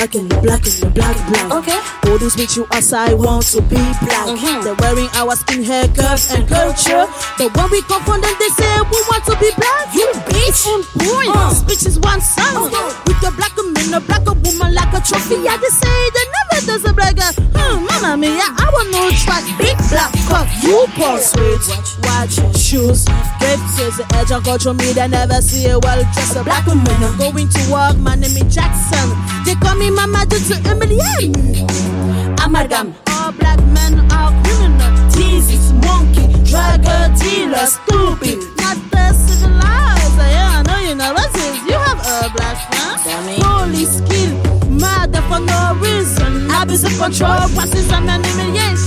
black and the black black black. Okay. All those with you outside want to be black. Mhm. They're wearing our skin hair curves and culture. But when we come confront them, they say we want to be black. You bitch. On point. Uh. Speech is one song. With the black man, a black woman like a trophy. I just say they never does a black girl. Hmm, mama mia, I want no track. Big black cock. You pulse with watch shoes. Get to the edge of culture me, they never see a well dressed black woman. I'm going to work, my name is Jackson. They call me mama due to Emily. Amalgam. All black men are criminal. Teases, monkey, drug dealer, stupid. Not the civilized. Yeah, I know you know what is. You have a black man. Police kill, murder for no reason. Abuse of control, racism and humiliation.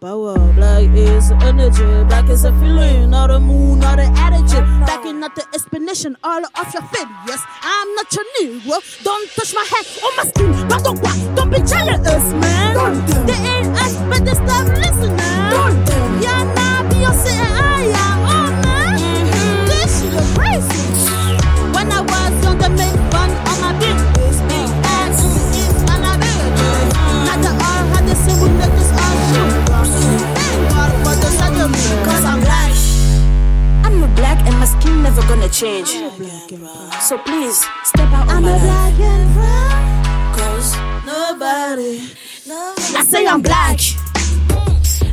Power, black is energy, black is the feeling, not the moon, not the attitude. Black is not the explanation, all of your fit. Yes, I'm not your Negro. Don't touch my head or my skin. But don't what? Don't be jealous, man. Don't They ain't us, but they stop listening. Yeah, never gonna change. So please, step out of I'm a black and brown. Cause Nobody. no, I say I'm black.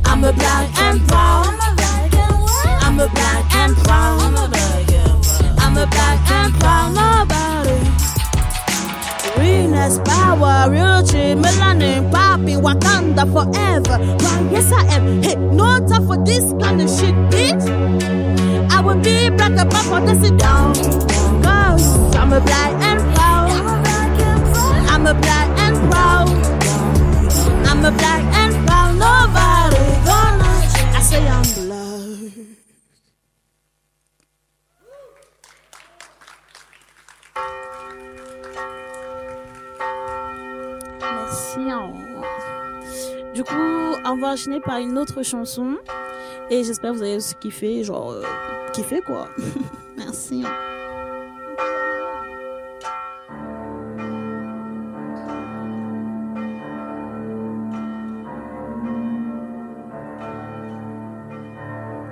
I'm a black and brown. I'm a black and brown. I'm a black and brown. Nobody. Realness, power, real G, melanin, poppy, Wakanda forever. Why, yes, I am. Hey, no time for this kind of shit, bitch. Will be black above for the sit down. Cause I'm a black and proud. I'm a black and proud. I'm a black and proud. Nobody gonna. I say I'm black. Merci. Du coup, on va enchaîner par une autre chanson. Et j'espère que vous aussi kiffer. Genre, euh, kiffer quoi. Merci.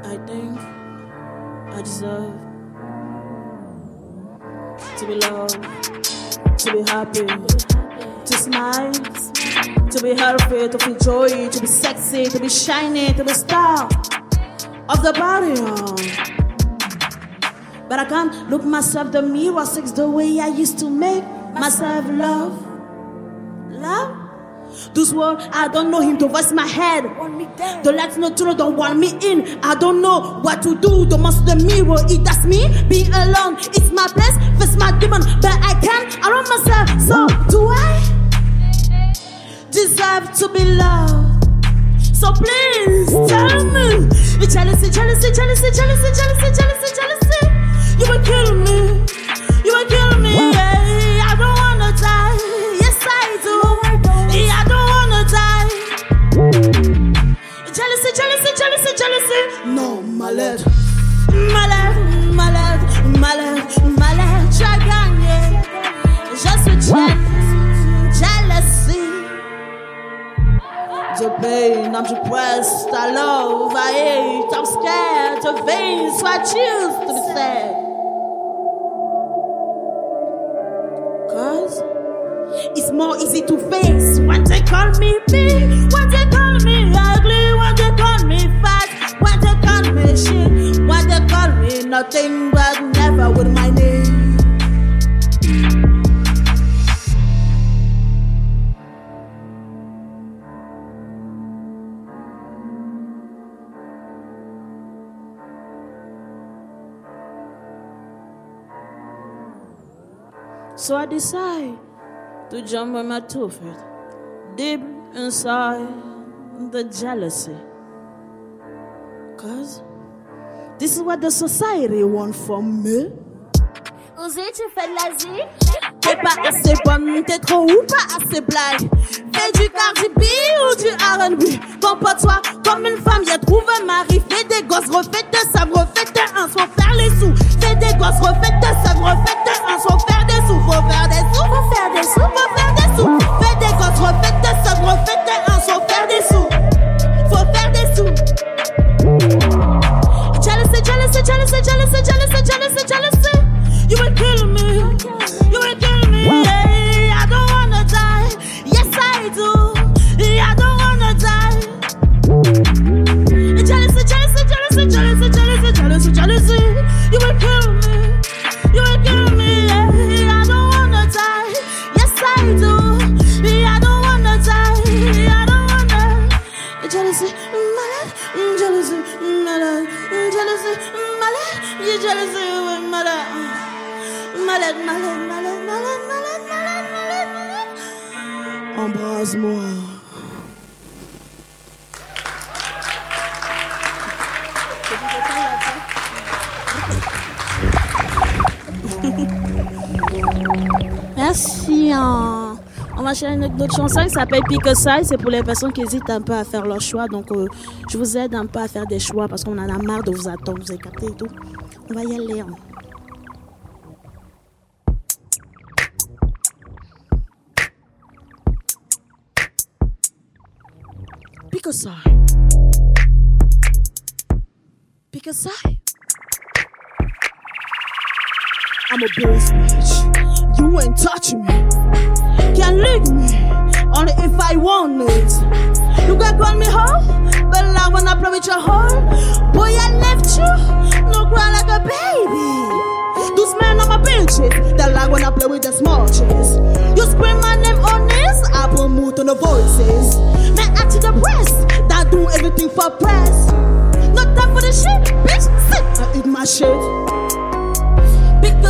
I think I deserve to be loved, to be happy, to smile, to be healthy, to feel joy, to be sexy, to be shiny, to be star of the body. But I can't look myself the mirror six the way I used to make myself love. Love? Those words, I don't know him to voice my head. The lights no true, don't want me in. I don't know what to do. The monster the mirror, it that's me. Being alone, it's my place. Face my demon, but I can't. I love myself. So do I deserve to be loved? So please tell me. Jealousy, jealousy, jealousy, jealousy, jealousy, jealousy, jealousy. You will kill me. You will kill me. Pain, I'm depressed, I love, I hate, I'm scared, the veins, so I choose to be sad. Cause it's more easy to face when they call me big, when they call me ugly, when they call me fat, when they call me shit, when they call me nothing but never with my So I decide to jump on my two feet deep inside the jealousy. Cause this is what the society want from me. Oser, tu fais de l'Asie T'es pas assez bonne, t'es trop ou pas assez blague. Fais du Cardi B ou du R&B. Comporte-toi comme une femme, y'a trouvé un mari. Fais des gosses, refais de ça, refais un, soit faire les sous. Fais des gosses, refais de ça, refais un, soit faire des sous. Faut faire des sous, faut faire des sous, faut faire des sous. Fais des gosses, refais de ça, refais un, soit faire des sous. Faut faire des sous. Jealousy, jealousy, jealousy, jealousy, jealousy, jealousy, jealousy. You will kill me. Qui s'appelle Side. C'est pour les personnes qui hésitent un peu à faire leur choix. Donc, euh, je vous aide un peu à faire des choix parce qu'on en a marre de vous attendre. Vous capté et tout. On va y aller. hein. A side. I'm a bitch. You ain't touching me. Me. Only if I want it. You can call me hoe, but I wanna play with your heart. Boy, I left you. No cry like a baby. Those men are my like when I play with the small chicks. You scream my name on this, I put mood on the voices. Man, act to the press. That do everything for press. No time for the shit, bitch. Sit and eat my shit. Pick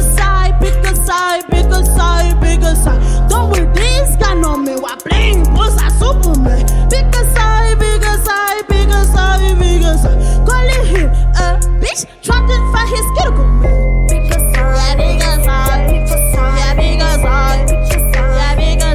bigger side, bigger side, bigger side. Don't with this guy no me, wa playing boss a super me. Bigger side, bigger side, bigger side, bigger side. Calling him a bitch, trying to find his critical man. Bigger side, yeah, bigger side, bigger side, yeah, bigger side, yeah, bigger side.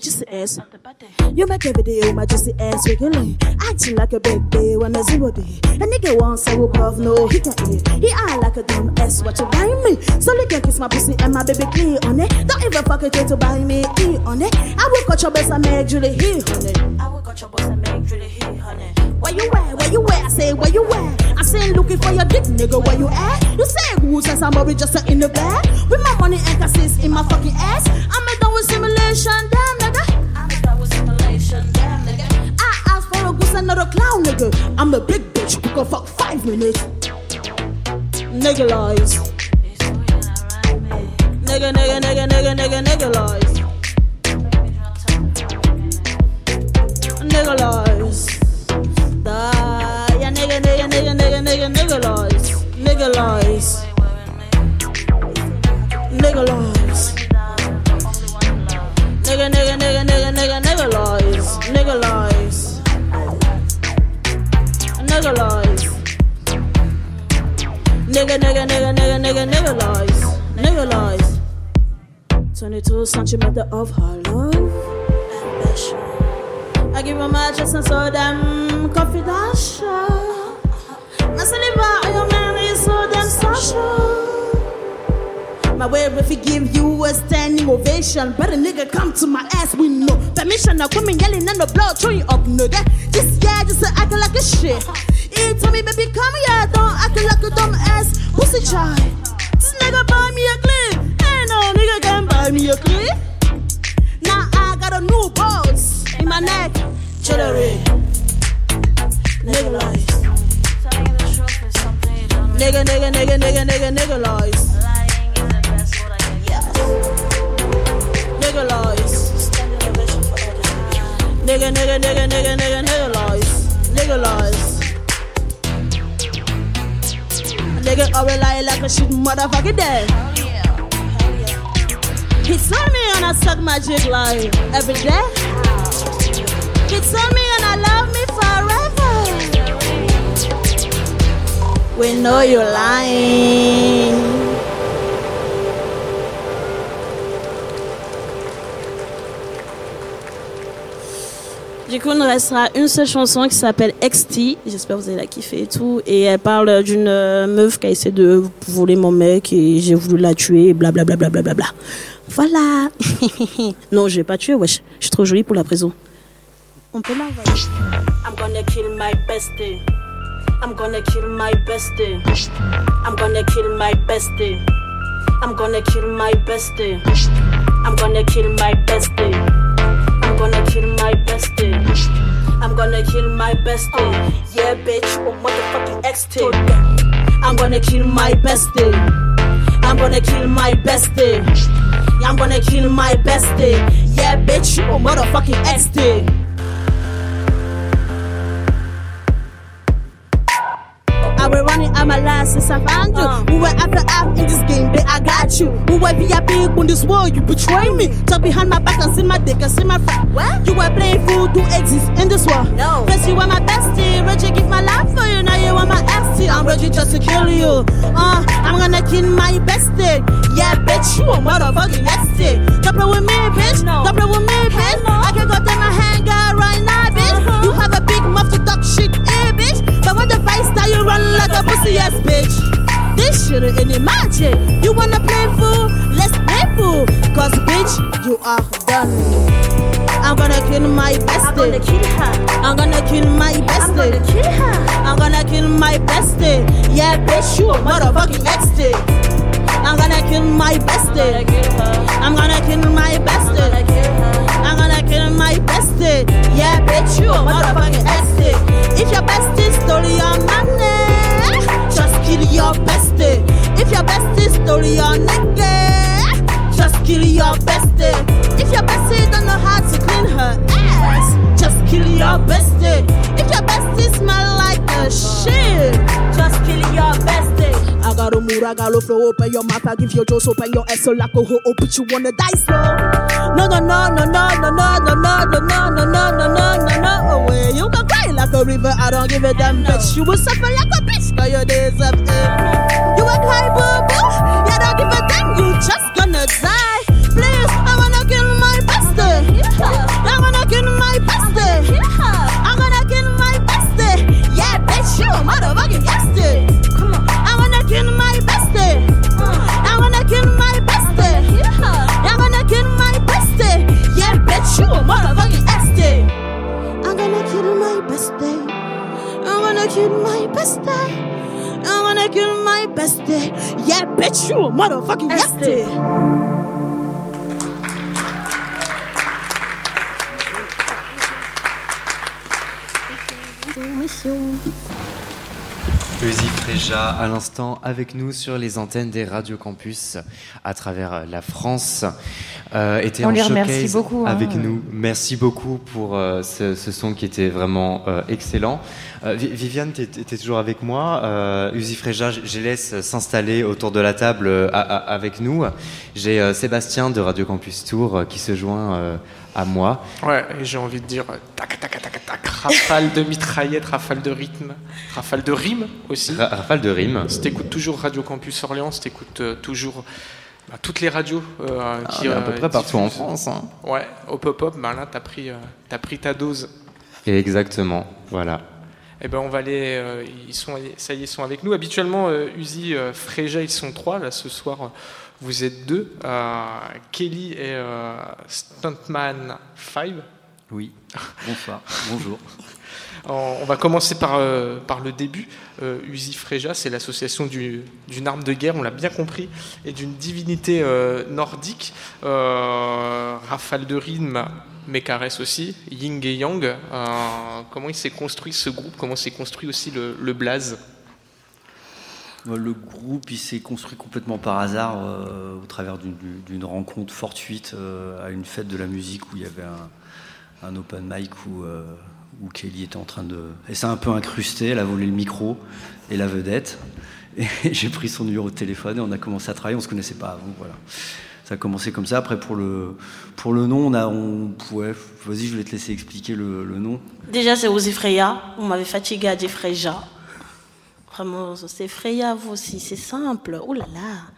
Juicy ass. You make every day with my juicy ass wiggling. Acting like a baby when a zero day. A nigga wants a whoop off, no, he can't eat. He eye like a dumb ass, what you buy me? So you can kiss my pussy and my baby clean on it. Don't even fuck it to buy me E on it. I will cut your best and make Julie here, honey. I will cut your best and make Julie here, honey. Where you at? Where you at? I say, where you at? I say, looking for your dick, nigga, where you at? You say, who's and somebody just in the bag? With my money and cassis in my fucking ass. I'm done with simulation, damn not a clown, nigga. I'm a big bitch who can fuck five minutes. Nigga lies. Nigga, nigga, nigga, nigga, nigga, nigga lies. Nigga lies. Die. Yeah, nigga, nigga, nigga, nigga, nigga, nigga lies. Nigga lies. Nigga lies. Nigga, nigga, nigga, nigga, nigga, nigga lies. Nigga lies. 22 centimeter of her love. Ambition. I give her my chest and so damn confidential. My saliva, your man is so damn social. My way if he give you a standing ovation. But a nigga come to my ass we no permission. Now come yelling and the blood throwing up, nigga. Just yeah, just acting like a shit. He told me, baby, come here, don't act like a dumb ass pussy child. This nigga buy me a clip. No nigga can buy me a clip. Now I got a new boss in my neck. Jewelry. Nigga lies. Nigga, nigga, nigga, nigga, nigga, nigga lies. Lying is the best word I can yes. Nigga lies. Nigga, nigga, nigga, nigga, nigga, nigga lies. Nigga lies. Nigga always lie like a shit motherfucker dead. Me and I suck my every day. He told me and I love me forever. We know you're lying. Du coup, il nous restera une seule chanson qui s'appelle XT. J'espère que vous allez la kiffer et tout. Et elle parle d'une euh, meuf qui a essayé de voler mon mec et j'ai voulu la tuer et blablabla. Bla bla bla bla. Voilà. non, je vais pas tuer, wesh. Je suis trop jolie pour la prison. On peut l'envoyer. I'm gonna kill my bestie. I'm gonna kill my bestie. I'm gonna kill my bestie. I'm gonna kill my bestie. I'm gonna kill my bestie. I'm gonna kill my bestie. I'm gonna kill my bestie. Yeah, bitch, oh motherfucking XT. I'm gonna kill my bestie. I'm gonna kill my bestie. Yeah, I'm gonna kill my best. Yeah, bitch, you a motherfucking ex. Been running out my life since I found you. Uh. Who were after in this game, but I got you. Who were VIP when this world you betray me? Talk behind my back and see my dick and see my friend. What? You were playing fool to exist in this world. No. First you were my bestie, Reggie give my life for you. Now you are my FT, I'm ready just to kill you. Uh, I'm gonna kill my bestie. Yeah, bitch, you a motherfucking nasty. Don't play with me, bitch. No. Don't play with me, bitch. no. I can go take my hand, right now, bitch. Uh-huh. You have a big mouth to talk shit, bitch. But when the vice style, you run like a pussy ass bitch. This shit ain't imagine. Eh? You wanna play fool? Let's play fool. Cause bitch, you are done. I'm gonna kill my bestie. I'm gonna kill her. I'm gonna kill my bestie. I'm gonna kill her. I'm gonna kill my bestie. Yeah, bitch, you a motherfucking XD. I'm gonna kill my bestie. I'm gonna kill my bestie. Kill my bestie. Eh? Yeah, bitch, you a motherfucking XD. Eh? If your bestie stole your money, just kill your bestie. Eh? If your bestie stole your nigga, just kill your bestie. If your bestie don't know how to clean her ass, just kill your bestie. If your bestie smell like a shit, just kill your bestie. I got a mood, I got a flow. Open your mouth, I give you juice. Open your ass so like a hoe. Put you on the dice flow. No, no, no, no, no, no, no, no, no, no, no, no, no, no, no, no, no. Away, you can cry like a river. I don't give a damn, bitch. You will suffer like a bitch. Cause your days of it. You will cry, boo boo. Yeah, don't give a damn. You just à l'instant avec nous sur les antennes des Radio Campus à travers la France. Euh, était On les remercie beaucoup. Hein. Avec nous. Merci beaucoup pour euh, ce, son qui était vraiment euh, excellent. Viviane, tu es, toujours avec moi. Uzi Fréja, je laisse s'installer autour de la table avec nous. J'ai Sébastien de Radio Campus Tour qui se joint à moi. Ouais, et j'ai envie de dire tac, tac, tac, tac, rafale de mitraillette, rafale de rythme, rafale de rime aussi. rafale de rime. Si t'écoutes toujours Radio Campus Orléans, si t'écoutes euh, toujours bah, toutes les radios euh, ah, qui. à peu euh, près partout en France. Hein. Ouais, au pop-up, bah, là, t'as pris, as pris ta dose. exactement, voilà. Eh ben, on va aller. ils sont, ça y est, ils sont avec nous. Habituellement, Uzi, Fréja, ils sont trois. Là, ce soir, vous êtes deux. Kelly et Stuntman 5. Oui, bonsoir, bonjour. On va commencer par, euh, par le début. Euh, Uzi Freja, c'est l'association d'une arme de guerre, on l'a bien compris, et d'une divinité euh, nordique. rafale de rythme, mais caresse aussi. Ying et Yang. comment il s'est construit ce groupe Comment s'est construit aussi le, blaze? Le groupe, il s'est construit complètement par hasard au travers d'une rencontre fortuite à une fête de la musique où il y avait un, open mic où, euh, Kelly était en train de. Ça a un peu incrusté, elle a volé le micro et la vedette. Et j'ai pris son numéro de téléphone et on a commencé à travailler, on se connaissait pas avant, voilà. Ça a commencé comme ça. Après, pour le, pour le nom, on a. On, ouais, vas-y, je vais te laisser expliquer le, le nom. Déjà, c'est Ozzy Freya. On m'avait fatigué à dire Freya. Vraiment, c'est Freya, vous aussi, c'est simple. Oh là là.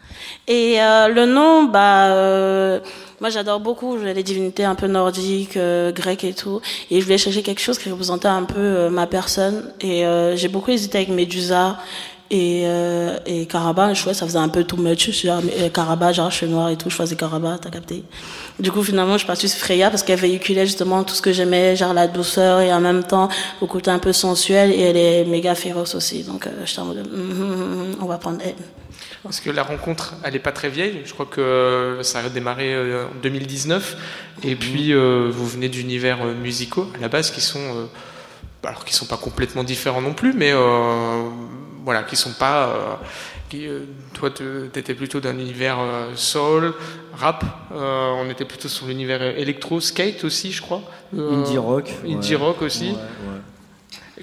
Et euh, le nom, bah, euh, moi j'adore beaucoup les divinités un peu nordiques, euh, grecques et tout. Et je voulais chercher quelque chose qui représentait un peu euh, ma personne. Et j'ai beaucoup hésité avec Medusa et, euh, et Caraba. Je trouvais ça faisait un peu too much. Genre, Caraba, genre je suis noire et tout, je faisais Caraba, t'as capté. Du coup, finalement, je suis partie sur Freya parce qu'elle véhiculait justement tout ce que j'aimais, genre la douceur et en même temps le côté un peu sensuel. Et elle est méga féroce aussi. Donc, j'étais en mode, mm, mm, mm, on va prendre elle. Parce que la rencontre, elle n'est pas très vieille. Je crois que ça a démarré euh, en 2019. Et puis, euh, vous venez d'univers euh, musicaux, à la base, qui sont, alors qui sont pas complètement différents non plus, mais voilà, qui sont pas. Qui, toi, tu étais plutôt d'un univers soul, rap. on était plutôt sur l'univers électro, skate aussi, je crois. indie rock. Indie rock aussi.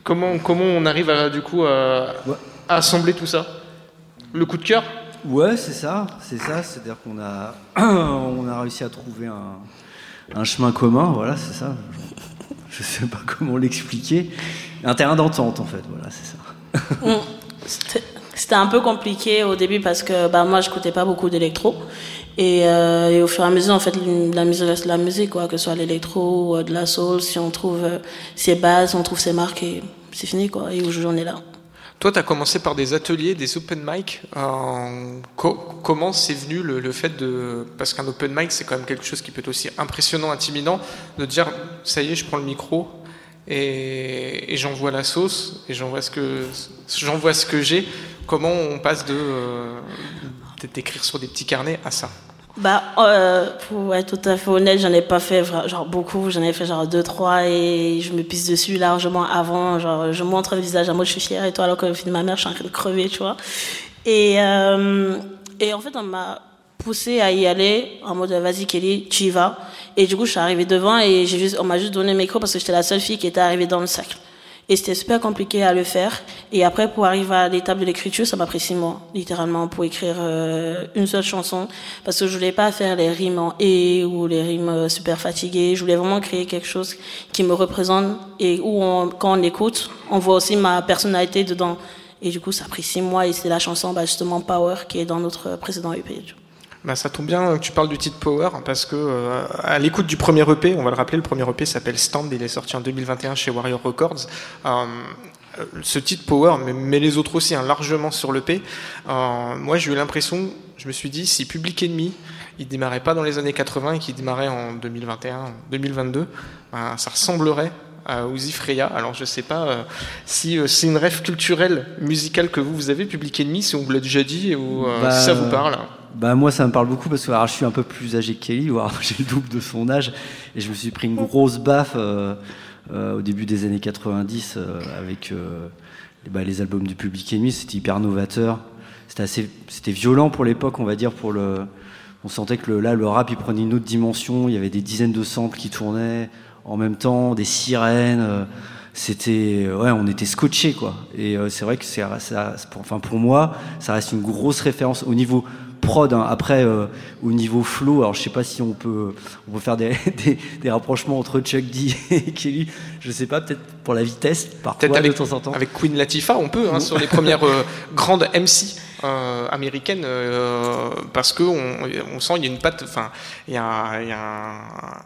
Comment, comment on arrive à, du coup à assembler tout ça? Le coup de cœur? Ouais, c'est ça, c'est ça. C'est-à-dire qu'on a, on a réussi à trouver un, chemin commun, voilà, c'est ça. Je sais pas comment l'expliquer. Un terrain d'entente, en fait, voilà, c'est ça. C'était un peu compliqué au début parce que bah, moi, je n'écoutais pas beaucoup d'électro. Euh, et, au fur et à mesure, en fait, la musique la musique, quoi, que ce soit l'électro ou euh, de la soul. Si on trouve euh, ses bases, on trouve ses marques, et c'est fini, quoi. Et aujourd'hui, on est là. Toi, tu as commencé par des ateliers, des open mic. Comment c'est venu le, fait de... Parce qu'un open mic, c'est quand même quelque chose qui peut être aussi impressionnant, intimidant, de dire, ça y est, je prends le micro et, j'envoie la sauce et j'envoie ce que, j'envoie ce que j'ai. Comment on passe de euh, d'écrire sur des petits carnets à ça? Bah, euh, pour être tout à fait honnête, j'en ai pas fait genre beaucoup. J'en ai fait genre deux, trois et je me pisse dessus largement avant. Genre, je montre le visage à moi, je suis fière et toi, alors que le film de ma mère, je suis en train de crever, tu vois. Et, euh, et en fait, on m'a poussé à y aller en mode vas-y Kelly, tu y vas. Et du coup, je suis arrivée devant et j'ai juste, on m'a juste donné le micro parce que j'étais la seule fille qui était arrivée dans le cercle. Et c'était super compliqué à le faire. Et après, pour arriver à l'étape de l'écriture, ça m'a pris six mois, littéralement, pour écrire euh, une seule chanson. Parce que je voulais pas faire les rimes en et ou les rimes euh, super fatiguées. Je voulais vraiment créer quelque chose qui me représente et où, quand on écoute, on voit aussi ma personnalité dedans. Et du coup, ça a pris six mois et c'est la chanson, bah, justement, Power, qui est dans notre précédent EP. Bah, ça tombe bien que tu parles du titre Power parce que euh, à l'écoute du premier EP, on va le rappeler, le premier EP s'appelle Stand, il est sorti en 2021 chez Warrior Records. Euh, ce titre Power, mais, les autres aussi, hein, largement sur l'EP. Euh, moi, j'ai eu l'impression, je me suis dit, si Public Enemy, il démarrait pas dans les années 80 et qu'il démarrait en 2021, 2022, ben, ça ressemblerait à Uzi Freya. Alors je sais pas euh, si euh, c'est une rêve culturelle, musicale que vous, vous avez, Public Enemy, si on vous l'a déjà dit, ou euh, si ça vous parle. Bah moi ça me parle beaucoup parce que je suis un peu plus âgé que Kelly, j'ai le double de son âge, et je me suis pris une grosse baffe au début des années 90 avec bah, les albums du Public Enemy, c'était hyper novateur. C'était assez, c'était violent pour l'époque, on va dire, pour le. On sentait que là, le rap, il prenait une autre dimension. Il y avait des dizaines de samples qui tournaient en même temps, des sirènes c'était ouais on était scotché quoi et euh, c'est vrai que c'est pour, enfin pour moi ça reste une grosse référence au niveau prod hein. après euh, au niveau flow alors je sais pas si on peut on peut faire des, des, rapprochements entre Chuck D et Kelly. Je sais pas peut-être pour la vitesse parfois avec, de temps en temps. avec Queen Latifah on peut hein, sur les premières euh, grandes MC américaine euh, parce que on, sent il y a une patte, enfin il y a,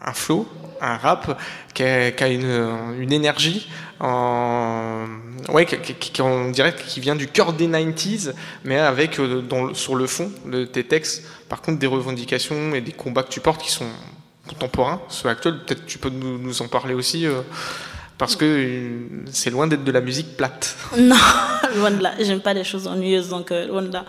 un, flow, un rap qui a, une, énergie, en, ouais, qui, on dirait qui vient du cœur des 90s, mais avec euh, sur le fond de tes textes, par contre des revendications et des combats que tu portes qui sont contemporains, ceux actuels. Peut-être tu peux nous, en parler aussi. Euh, parce que euh, c'est loin d'être de la musique plate. Non, loin de là. J'aime pas les choses ennuyeuses, donc euh, loin de là.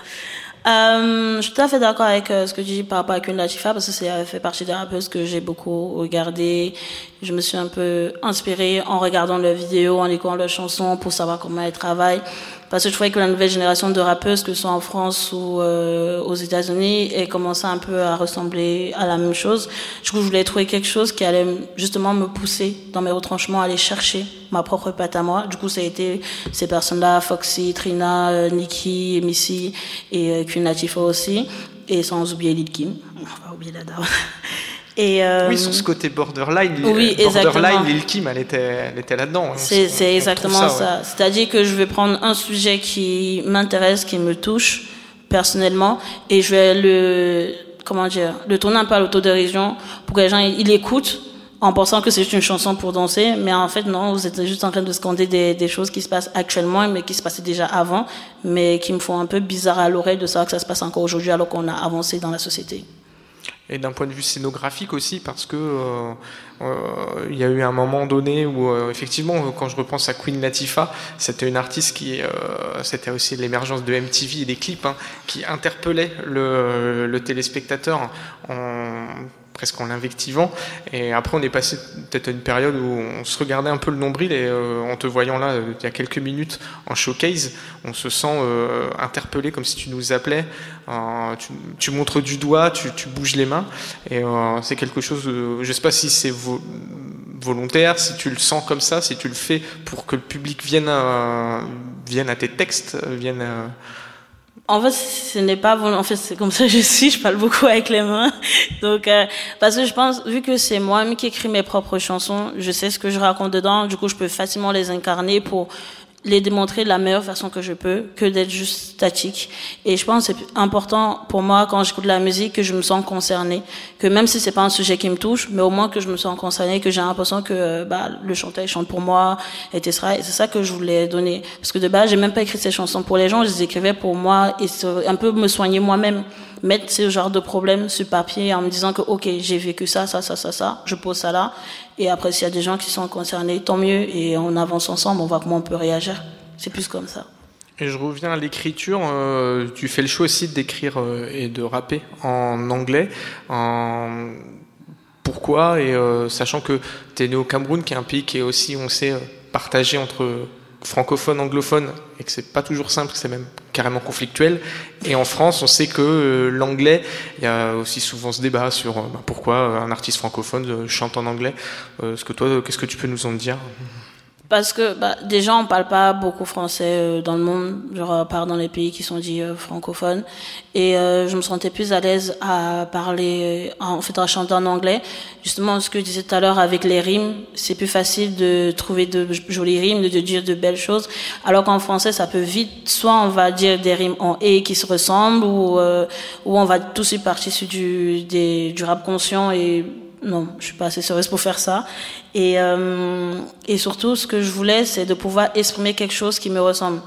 Euh, je suis tout à fait d'accord avec ce que tu dis par rapport à Queen Latifah parce que ça fait partie des rappeuses que j'ai beaucoup regardé. Je me suis un peu inspirée en regardant leurs vidéos, en écoutant leurs chansons pour savoir comment elles travaillent parce que je trouvais que la nouvelle génération de rappeuses, que ce soit en France ou euh, aux États-Unis, ait commencé un peu à ressembler à la même chose. Du coup, je voulais trouver quelque chose qui allait justement me pousser dans mes retranchements, aller chercher ma propre patte à moi. Du coup, ça a été ces personnes-là, Foxy, Trina, euh, Nikki, Missy et euh, aussi, et sans oublier Lil Kim. On va oublier la dame. Et euh, oui, sur ce côté borderline, oui, borderline Lil Kim, elle était, elle était là-dedans. Hein. C'est exactement ça. C'est-à-dire que je vais prendre un sujet qui m'intéresse, qui me touche personnellement, et je vais le, comment dire, le tourner un peu à l'autodérision pour que les gens ils écoutent en pensant que c'est une chanson pour danser, mais en fait non, vous êtes juste en train de scander des, des, choses qui se passent actuellement, mais qui se passaient déjà avant, mais qui me font un peu bizarre à l'oreille de savoir que ça se passe encore aujourd'hui alors qu'on a avancé dans la société et d'un point de vue scénographique aussi parce que euh, euh, il y a eu un moment donné où euh, effectivement quand je repense à Queen Latifah c'était une artiste qui euh, c'était aussi l'émergence de MTV et des clips hein, qui interpellaient le, le téléspectateur en presque en l'invectivant. Et après, on est passé peut-être à une période où on se regardait un peu le nombril et euh, en te voyant là, il y a quelques minutes en showcase, on se sent euh, interpellé comme si tu nous appelais. Euh, tu, tu, montres du doigt, tu, tu bouges les mains. Et c'est quelque chose, je sais pas si c'est volontaire, si tu le sens comme ça, si tu le fais pour que le public vienne à, vienne à tes textes, vienne à, en fait, ce n'est pas En fait, c'est comme ça que je suis. Je parle beaucoup avec les mains. Donc, euh, parce que je pense, vu que c'est moi-même qui écris mes propres chansons, je sais ce que je raconte dedans. Du coup, je peux facilement les incarner pour les démontrer de la meilleure façon que je peux que d'être juste statique. Et je pense que c'est important pour moi quand j'écoute la musique que je me sens concernée, que même si c'est pas un sujet qui me touche, mais au moins que je me sens concernée, que j'ai l'impression que bah, le chanteur chante pour moi, etc. Et c'est ça que je voulais donner. Parce que de base, j'ai même pas écrit ces chansons pour les gens, je les écrivais pour moi et un peu me soigner moi-même mettre ce genre de problème sur papier en me disant que ok j'ai vécu ça ça ça ça ça je pose ça là et après s'il y a des gens qui sont concernés tant mieux et on avance ensemble on voit comment on peut réagir c'est plus comme ça et je reviens à l'écriture. Euh, tu fais le choix aussi d'écrire euh, et de rapper en anglais. En... Pourquoi Et euh, sachant que tu es né au Cameroun, qui est un pays qui est aussi, on sait, partagé entre francophone, anglophone, et que c'est pas toujours simple, c'est même carrément conflictuel. Et en France, on sait que euh, l'anglais, il y a aussi souvent ce débat sur euh, bah, pourquoi un artiste francophone euh, chante en anglais. ce que toi, qu'est-ce que tu peux nous en dire? Parce que bah, déjà, on parle pas beaucoup français euh, dans le monde, genre à part dans les pays qui sont dits euh, francophones. Et euh, je me sentais plus à l'aise à parler, en fait, à chanter en anglais. Justement, ce que je disais tout à l'heure avec les rimes, c'est plus facile de trouver de jolies rimes, de, dire de belles choses. Alors qu'en français, ça peut vite, soit on va dire des rimes en et qui se ressemblent, ou, ou on va tous y partir sur du, du rap conscient et non, je suis pas assez sérieuse pour faire ça. Et, euh, et surtout, ce que je voulais, c'est de pouvoir exprimer quelque chose qui me ressemble.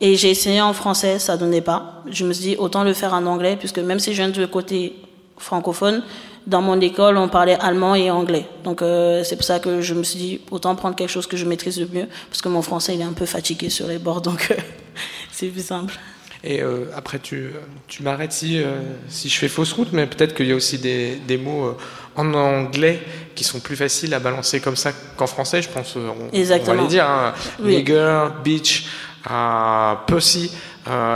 Et j'ai essayé en français, ça donnait pas. Je me suis dit, autant le faire en anglais, puisque même si je viens du côté francophone, dans mon école, on parlait allemand et anglais. Donc euh, c'est pour ça que je me suis dit, autant prendre quelque chose que je maîtrise le mieux, parce que mon français, il est un peu fatigué sur les bords, donc euh, c'est plus simple. Et euh, après, tu, tu m'arrêtes si, euh, si je fais fausse route, mais peut-être qu'il y a aussi des, des mots euh, en anglais qui sont plus faciles à balancer comme ça qu'en français, je pense. On, Exactement. on va les dire. Hein. Oui. Nigger, bitch, pussy.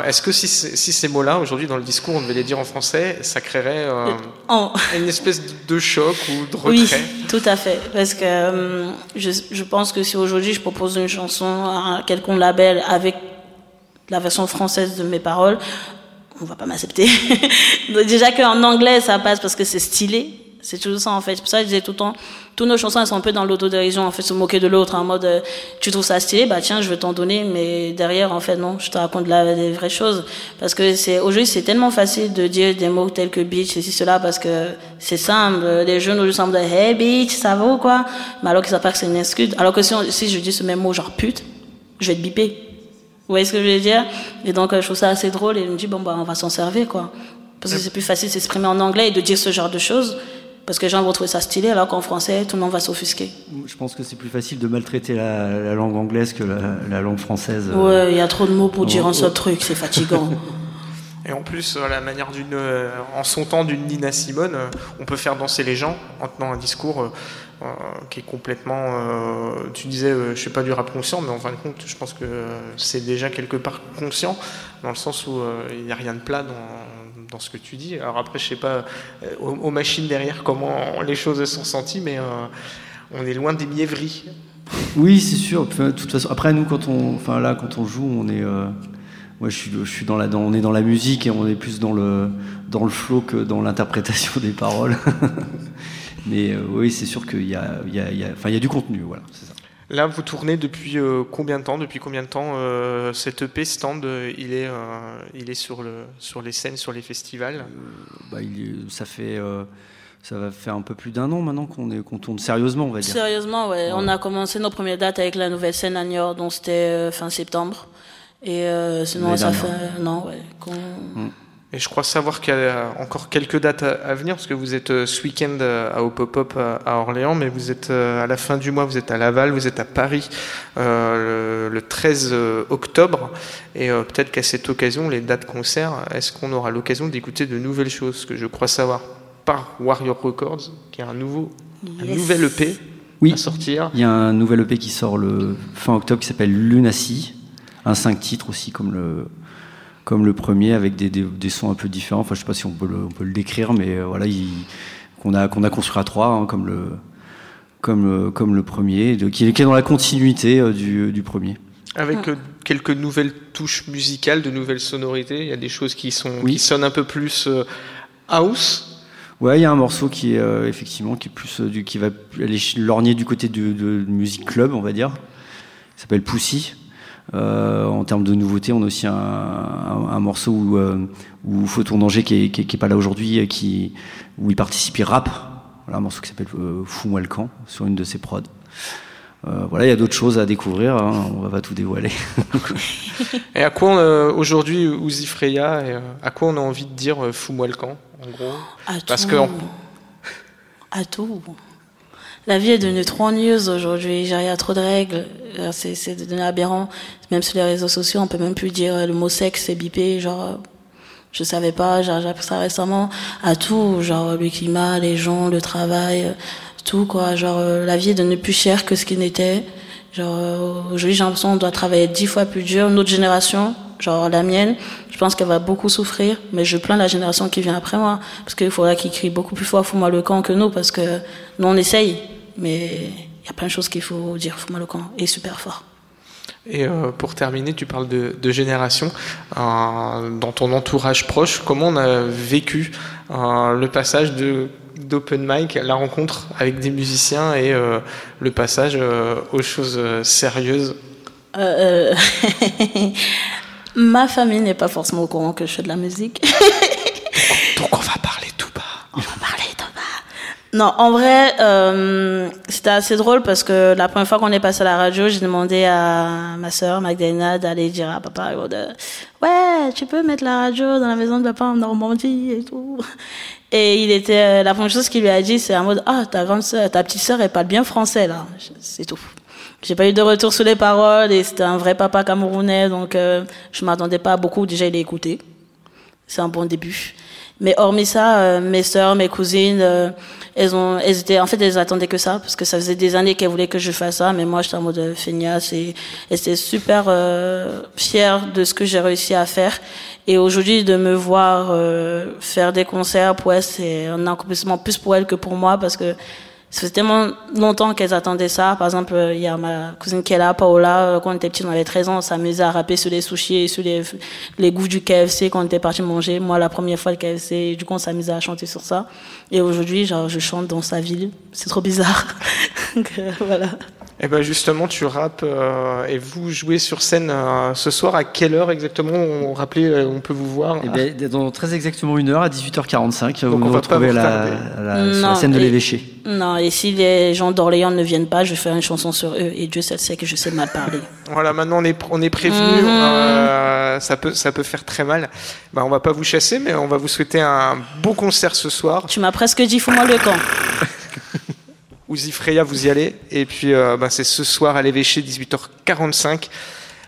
Est-ce que si, si ces mots-là, aujourd'hui, dans le discours, on devait les dire en français, ça créerait une espèce de choc ou de Oui, retrait? tout à fait. Parce que je, je pense que si aujourd'hui je propose une chanson à quelconque label avec la version française de mes paroles, on va pas m'accepter. Déjà qu'en anglais ça passe parce que c'est stylé. C'est toujours ça en fait. C'est pour ça que je disais tout le temps, toutes nos chansons elles sont un peu dans l'autodérision, en fait, se moquer de l'autre, en mode euh, tu trouves ça stylé, bah tiens, je vais t'en donner, mais derrière en fait non, je te raconte la, des vraies choses. Parce que c'est aujourd'hui c'est tellement facile de dire des mots tels que bitch, ceci, cela, parce que c'est simple. Les jeunes aujourd'hui semblent hey bitch, ça va quoi? Mais alors qu'ils savent pas que c'est une excuse. Alors que si, si je dis ce même mot genre pute, je vais te biper. Vous voyez ce que je veux dire? Et donc, euh, je trouve ça assez drôle et il me dit, bon, bah, on va s'en servir, quoi. Parce que c'est plus facile de s'exprimer en anglais et de dire ce genre de choses, parce que les gens vont trouver ça stylé, alors qu'en français, tout le monde va s'offusquer. Je pense que c'est plus facile de maltraiter la, la langue anglaise que la, la langue française. Ouais, il y a trop de mots pour dire oh, un seul oh. truc, c'est fatigant. Et en plus, à la manière d'une, euh, en son temps d'une Nina Simone, euh, on peut faire danser les gens en tenant un discours euh, euh, qui est complètement. euh, tu disais, euh, je sais pas du rap conscient, mais en fin de compte, je pense que euh, c'est déjà quelque part conscient, dans le sens où euh, il n'y a rien de plat dans, dans ce que tu dis. Alors après, je sais pas euh, aux, machines derrière comment les choses se sont senties, mais euh, on est loin des mièvreries. Oui, c'est sûr. Toute façon, après nous, quand on, enfin là, quand on joue, on est, euh, je suis, je suis dans la, on est dans la musique et on est plus dans le, dans le flow que dans l'interprétation des paroles. Mais euh, oui, c'est sûr qu'il y a, il y a, il y a- enfin, il y a du contenu, voilà. c'est ça. Là, vous tournez depuis euh, combien de temps Depuis combien de temps euh, cet EP stand euh, il est, euh, il est sur, le, sur les scènes, sur les festivals? Bah, il ça fait, euh, ça va faire un peu plus d'un an maintenant qu'on est, qu'on tourne sérieusement, on va dire. Sérieusement, ouais. On a commencé nos premières dates avec la nouvelle scène à Niort, donc c'était euh, fin septembre. Et euh, sinon, ça fait. Non, ouais. Et je crois savoir qu'il y a encore quelques dates à, venir, parce que vous êtes euh, ce week-end euh, à au Pop-Up à, à Orléans, mais vous êtes euh, à la fin du mois, vous êtes à Laval, vous êtes à Paris euh, le, le 13 euh, octobre. Et euh, peut-être qu'à cette occasion, les dates concerts, est-ce qu'on aura l'occasion d'écouter de nouvelles choses? Ce que je crois savoir par Warrior Records, qui est un, nouveau, un nouvel EP Oui. à sortir. Il y a un nouvel EP qui sort le fin octobre qui s'appelle Lunacy, un 5 titres aussi comme le, comme le premier avec des, des, des sons un peu différents. Enfin, je sais pas si on peut le, on peut le décrire, mais euh, voilà, il- qu'on a, qu'on a construit à trois, hein, comme, le, comme, le, comme le premier, de- qui, est, qui est dans la continuité euh, du, du premier. Avec euh, quelques nouvelles touches musicales, de nouvelles sonorités. Il y a des choses qui, sont, Oui. qui sonnent un peu plus euh, house. Ouais, il y a un morceau qui est euh, effectivement qui est plus euh, du, qui va aller lorgner du côté de, de musique club, on va dire. Il s'appelle Pussy. Euh, en termes de nouveautés, on a aussi un, un- un morceau où, euh, où Photon Danger, qui est, qui est- qui est pas là aujourd'hui, et qui, où il participe, il rappe. Voilà, un morceau qui s'appelle euh, Fous-moi le camp, sur une de ses prods. Euh, voilà, il y a d'autres choses à découvrir, hein, on va pas tout dévoiler. Et à quoi euh, aujourd'hui, Uzi Freya, et, euh, à quoi on a envie de dire euh, fous-moi le camp, en gros? À Parce tout. que en- À tout. La vie est devenue trop ennuyeuse aujourd'hui. Il y trop de règles. Euh, C'est devenu aberrant. Même sur les réseaux sociaux, on peut même plus dire euh, le mot sexe, c'est bipé. Genre, euh, je savais pas. J'ai appris ça récemment. À tout. Genre, le climat, les gens, le travail, tout quoi. Genre, la vie est devenue plus chère que ce qu'il n'était. Genre, aujourd'hui, j'ai l'impression qu'on doit travailler dix fois plus dur. Notre génération, genre la mienne, je pense qu'elle va beaucoup souffrir. Mais je plains la génération qui vient après moi. Parce qu'il faudra qu'ils crient beaucoup plus fort, fous-moi le camp que nous. Parce que nous, on essaye. Mais il y a plein de choses qu'il faut dire, camp. Et super fort. Et euh, pour terminer, tu parles de, de génération. Euh, dans ton entourage proche, comment on a vécu euh, le passage de d'open mic, la rencontre avec des musiciens et le passage aux choses sérieuses? Euh, euh, Ma famille n'est pas forcément au courant que je fais de la musique. Donc on va parler tout bas. On va parler de ma- Non, en vrai, euh, c'était assez drôle parce que la première fois qu'on est passé à la radio, j'ai demandé à ma sœur Magdalena d'aller dire à papa, ouais, tu peux mettre la radio dans la maison de papa en Normandie et tout. Et il était, la première chose qu'il lui a dit, c'est en mode, ah, ta grande sœur, ta petite sœur, elle parle bien français là. C'est tout. J'ai pas eu de retour sur les paroles et c'était un vrai papa camerounais, donc euh, je m'attendais pas à beaucoup. Déjà, il est écouté. C'est un bon début. Mais hormis ça, euh, mes sœurs, mes cousines, euh, elles ont, elles étaient, en fait, elles attendaient que ça, parce que ça faisait des années qu'elles voulaient que je fasse ça, mais moi, j'étais en mode feignasse et elles étaient super euh, fières de ce que j'ai réussi à faire. Et aujourd'hui, de me voir faire des concerts, pour elles, c'est un accomplissement plus pour elles que pour moi, parce que ça fait tellement longtemps qu'elles attendaient ça. Par exemple, il y a ma cousine qui est là, Paola, euh, quand on était petit, on avait 13 ans, on s'amusait à rapper sur les sushis et sur les, les goûts du KFC quand on était parti manger. Moi, la première fois, le KFC, du coup, on s'amusait à chanter sur ça. Et aujourd'hui, genre, je chante dans sa ville. C'est trop bizarre. Donc, euh, voilà. Et eh ben justement, tu rappes euh, et vous jouez sur scène euh, ce soir. À quelle heure exactement On rappelait, euh, on peut vous voir? Eh ben, dans très exactement une heure, à 18h45, vous on va retrouver la, la, sur la scène de l'évêché. Non, et si les gens d'Orléans ne viennent pas, je vais faire une chanson sur eux. Et Dieu seul sait que je sais mal parler. voilà, maintenant on est, on est prévenu. Mhm. ça peut, ça peut faire très mal. Ben, on va pas vous chasser, mais on va vous souhaiter un beau concert ce soir. Tu m'as presque dit, fous-moi le camp. Ouzi Freya, vous y allez. Et puis, euh, bah, c'est ce soir à l'évêché, 18h45.